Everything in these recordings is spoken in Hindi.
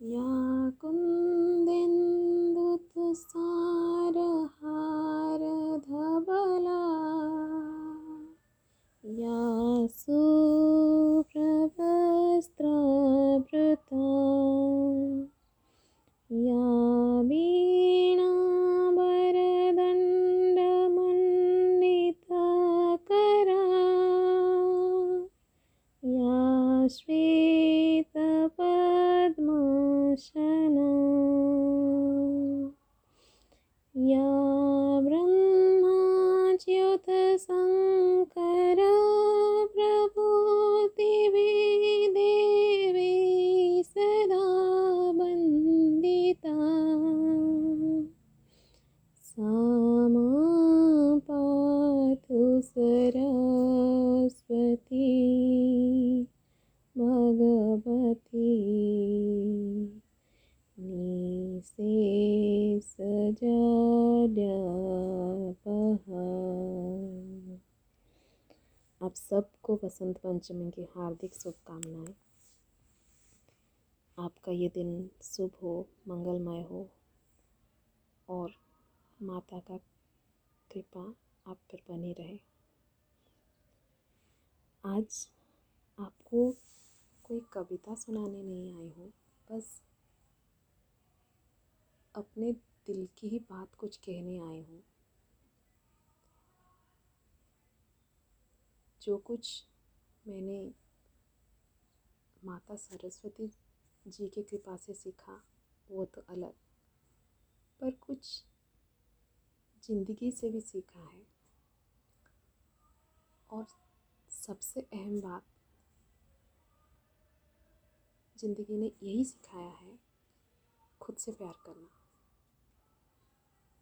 या कुन्देन्दुतुषारहार धवला या सुप्रवस्त्रवृता या वीणावरदण्डमण्डितकरा या श्वेतपद्मासना सरस्वती भगवती। निशेषजाड्यापहा आप सबको बसंत पंचमी की हार्दिक शुभकामनाएँ। आपका ये दिन शुभ हो, मंगलमय हो। और माता का कृपा आप पर बनी रहे। आज आपको कोई कविता सुनाने नहीं आई हूँ, बस अपने दिल की ही बात कुछ कहने आई हूँ। जो कुछ मैंने माता सरस्वती जी की कृपा से सीखा, वो तो अलग, पर कुछ ज़िंदगी से भी सीखा है। और सबसे अहम बात ज़िंदगी ने यही सिखाया है, खुद से प्यार करना।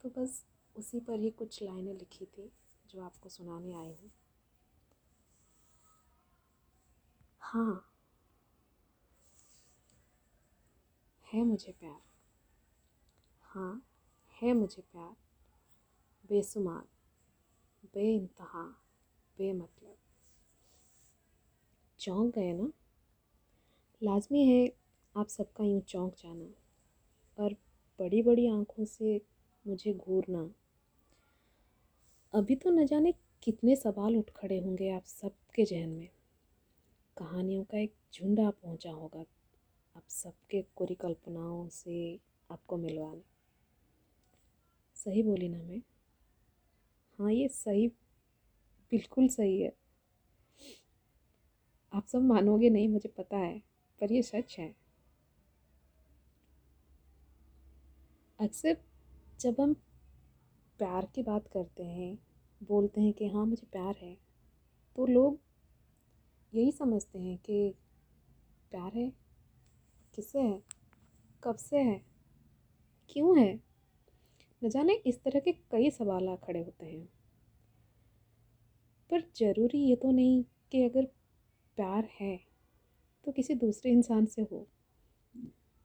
तो बस उसी पर ही कुछ लाइनें लिखी थी जो आपको सुनाने आई हूँ। हाँ। है मुझे प्यार। हाँ है मुझे प्यार। बेसुमार बेइंतहा बेमतलब चौंक गए ना? लाजमी है आप सबका यूँ चौंक जाना और बड़ी बड़ी आँखों से मुझे घूरना। अभी तो न जाने कितने सवाल उठ खड़े होंगे आप सबके जहन में। कहानियों का एक झुंड आ पहुँचा होगा आप सबके परिकल्पनाओं से आपको मिलवाने। सही बोली ना मैं? हाँ ये सही, बिल्कुल सही है। आप सब मानोगे नहीं, मुझे पता है, पर ये सच है। अक्सर जब हम प्यार की बात करते हैं, बोलते हैं कि हाँ मुझे प्यार है तो लोग यही समझते हैं कि प्यार है, किससे है, कब से है, क्यों है? न जाने इस तरह के कई सवाल खड़े होते हैं। पर ज़रूरी ये तो नहीं कि अगर प्यार है तो किसी दूसरे इंसान से हो।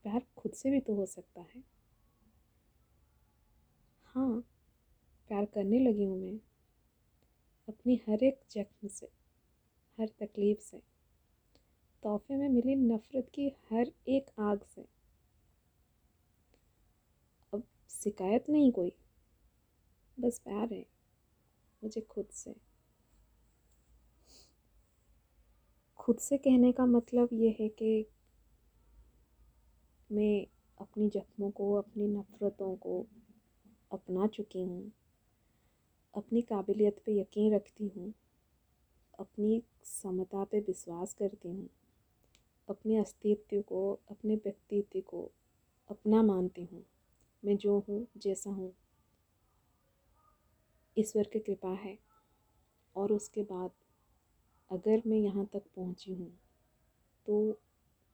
प्यार खुद से भी तो हो सकता है। हाँ प्यार करने लगी हूँ मैं। अपनी हर एक जख्म से, हर तकलीफ़ से, तोहफे में मिली नफ़रत की हर एक आग से। अब शिकायत नहीं कोई, बस प्यार है, मुझे खुद से। खुद से कहने का मतलब ये है कि मैं अपनी जख्मों को, अपनी नफ़रतों को अपना चुकी हूँ, अपनी काबिलियत पे यकीन रखती हूँ, अपनी समता पे विश्वास करती हूँ, अपने अस्तित्व को, अपने व्यक्तित्व को अपना मानती हूँ। मैं जो हूँ, जैसा हूँ। ईश्वर की कृपा है। और उसके बाद अगर मैं यहाँ तक पहुँची हूँ तो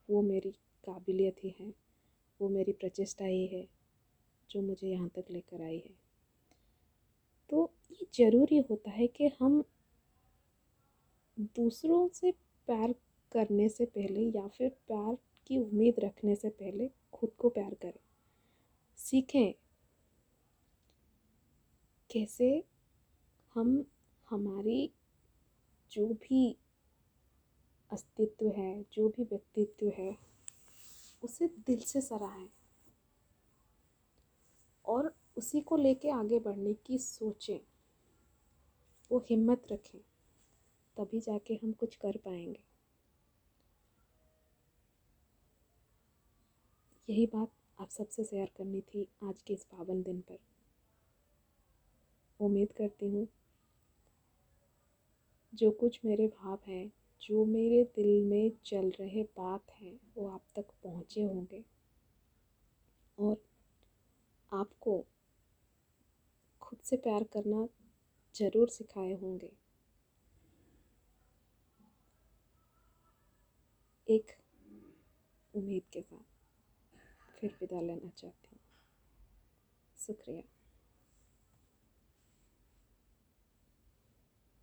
वो मेरी काबिलियत ही है, वो मेरी प्रचेष्टा ही है, जो मुझे यहाँ तक लेकर आई है। तो ये ज़रूरी होता है कि हम दूसरों से प्यार करने से पहले या फिर प्यार की उम्मीद रखने से पहले खुद को प्यार करें। सीखें कैसे हम हमारी जो भी अस्तित्व है, जो भी व्यक्तित्व है, उसे दिल से सराहें और उसी को लेके आगे बढ़ने की सोचें। वो हिम्मत रखें, तभी जाके हम कुछ कर पाएँगे। यही बात आप सबसे शेयर करनी थी आज के इस पावन दिन पर। उम्मीद करती हूँ जो कुछ मेरे भाव हैं, जो मेरे दिल में चल रहे बात हैं, वो आप तक पहुँचे होंगे। और आपको खुद से प्यार करना ज़रूर सिखाए होंगे। एक उम्मीद के साथ फिर विदा लेना चाहती हूँ। शुक्रिया।